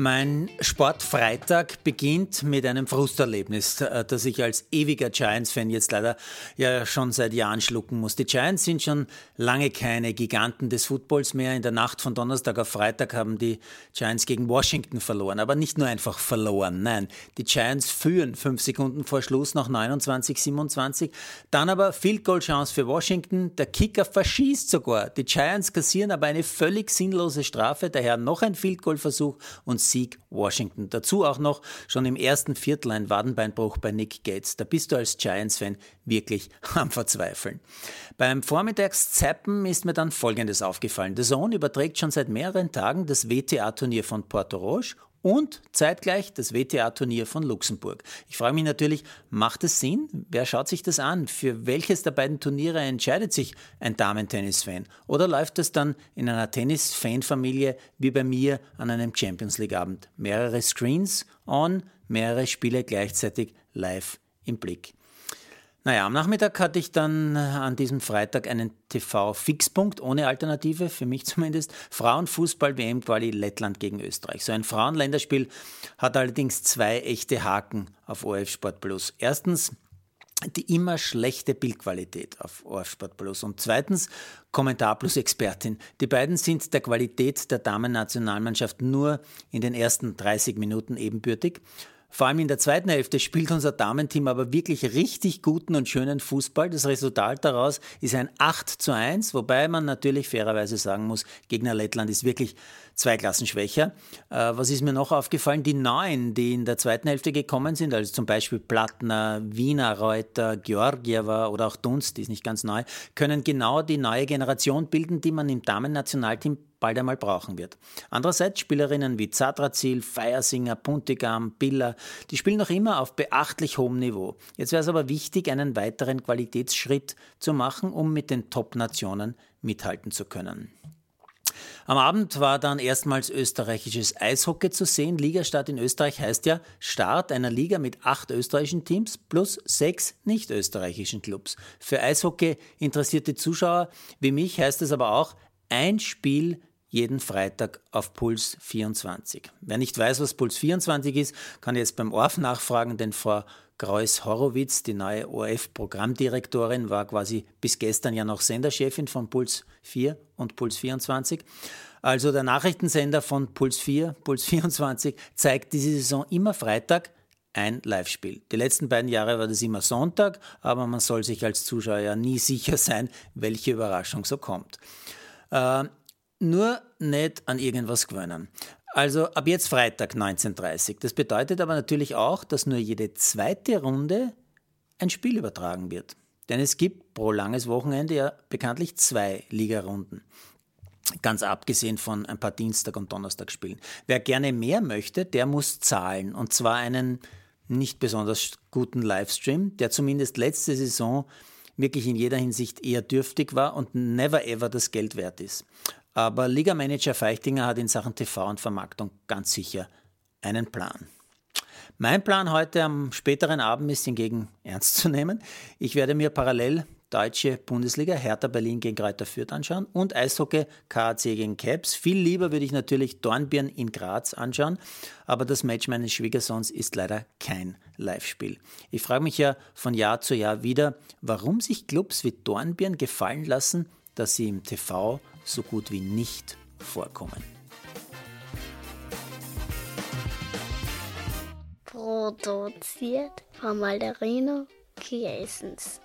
Mein Sportfreitag beginnt mit einem Frusterlebnis, äh, das ich als ewiger Giants-Fan jetzt leider ja schon seit Jahren schlucken muss. Die Giants sind schon lange keine Giganten des Footballs mehr. In der Nacht von Donnerstag auf Freitag haben die Giants gegen Washington verloren. Aber nicht nur einfach verloren, nein. Die Giants führen fünf Sekunden vor Schluss noch 29, 27. Dann aber Field Goal Chance für Washington. Der Kicker verschießt sogar. Die Giants kassieren aber eine völlig sinnlose Strafe. Daher noch ein Field Goal Versuch und Sieg Washington. Dazu auch noch schon im ersten Viertel ein Wadenbeinbruch bei Nick Gates. Da bist du als Giants-Fan wirklich am Verzweifeln. Beim Vormittagszappen ist mir dann Folgendes aufgefallen. The Zone überträgt schon seit mehreren Tagen das WTA-Turnier von Porto Roche und zeitgleich das WTA-Turnier von Luxemburg. Ich frage mich natürlich, macht es Sinn? Wer schaut sich das an? Für welches der beiden Turniere entscheidet sich ein Damen-Tennis-Fan? Oder läuft es dann in einer Tennis-Fan-Familie wie bei mir an einem Champions League-Abend? Mehrere Screens on, mehrere Spiele gleichzeitig live im Blick. Naja, am Nachmittag hatte ich dann äh, an diesem Freitag einen TV-Fixpunkt ohne Alternative, für mich zumindest. Frauenfußball-WM-Quali Lettland gegen Österreich. So ein Frauenländerspiel hat allerdings zwei echte Haken auf ORF Sport Plus. Erstens die immer schlechte Bildqualität auf ORF Sport Plus und zweitens Kommentar plus Expertin. Die beiden sind der Qualität der Damen-Nationalmannschaft nur in den ersten 30 Minuten ebenbürtig. Vor allem in der zweiten Hälfte spielt unser Damenteam aber wirklich richtig guten und schönen Fußball. Das Resultat daraus ist ein 8 zu 1, wobei man natürlich fairerweise sagen muss, Gegner Lettland ist wirklich zwei Klassen schwächer. Äh, was ist mir noch aufgefallen? Die Neuen, die in der zweiten Hälfte gekommen sind, also zum Beispiel Plattner, Wiener Reuter, Georgieva oder auch Dunst, die ist nicht ganz neu, können genau die neue Generation bilden, die man im Damen-Nationalteam bald einmal brauchen wird. Andererseits Spielerinnen wie Zadrazil, Feiersinger, Puntigam, Biller, die spielen noch immer auf beachtlich hohem Niveau. Jetzt wäre es aber wichtig, einen weiteren Qualitätsschritt zu machen, um mit den Top-Nationen mithalten zu können. Am Abend war dann erstmals österreichisches Eishockey zu sehen. Ligastart in Österreich heißt ja Start einer Liga mit acht österreichischen Teams plus sechs nicht-österreichischen Clubs. Für Eishockey interessierte Zuschauer wie mich heißt es aber auch ein Spiel jeden Freitag auf Puls 24. Wer nicht weiß, was Puls 24 ist, kann jetzt beim ORF nachfragen, denn Frau Greuß-Horowitz, die neue ORF-Programmdirektorin, war quasi bis gestern ja noch Senderchefin von Puls 4 und Puls 24. Also der Nachrichtensender von Puls 4, Puls 24 zeigt diese Saison immer Freitag ein Live-Spiel. Die letzten beiden Jahre war das immer Sonntag, aber man soll sich als Zuschauer ja nie sicher sein, welche Überraschung so kommt. Äh, nur nicht an irgendwas gewöhnen. Also ab jetzt Freitag 19.30 Das bedeutet aber natürlich auch, dass nur jede zweite Runde ein Spiel übertragen wird. Denn es gibt pro langes Wochenende ja bekanntlich zwei Ligarunden. Ganz abgesehen von ein paar Dienstag- und Donnerstagspielen. Wer gerne mehr möchte, der muss zahlen. Und zwar einen nicht besonders guten Livestream, der zumindest letzte Saison wirklich in jeder Hinsicht eher dürftig war und never ever das Geld wert ist. Aber Ligamanager Feichtinger hat in Sachen TV und Vermarktung ganz sicher einen Plan. Mein Plan heute am späteren Abend ist hingegen ernst zu nehmen. Ich werde mir parallel deutsche Bundesliga, Hertha Berlin gegen Kräuter Fürth anschauen und Eishockey KAC gegen Caps. Viel lieber würde ich natürlich Dornbirn in Graz anschauen, aber das Match meines Schwiegersohns ist leider kein Live-Spiel. Ich frage mich ja von Jahr zu Jahr wieder, warum sich Clubs wie Dornbirn gefallen lassen, dass sie im TV so gut wie nicht vorkommen. Produziert von Malderino Kiesens.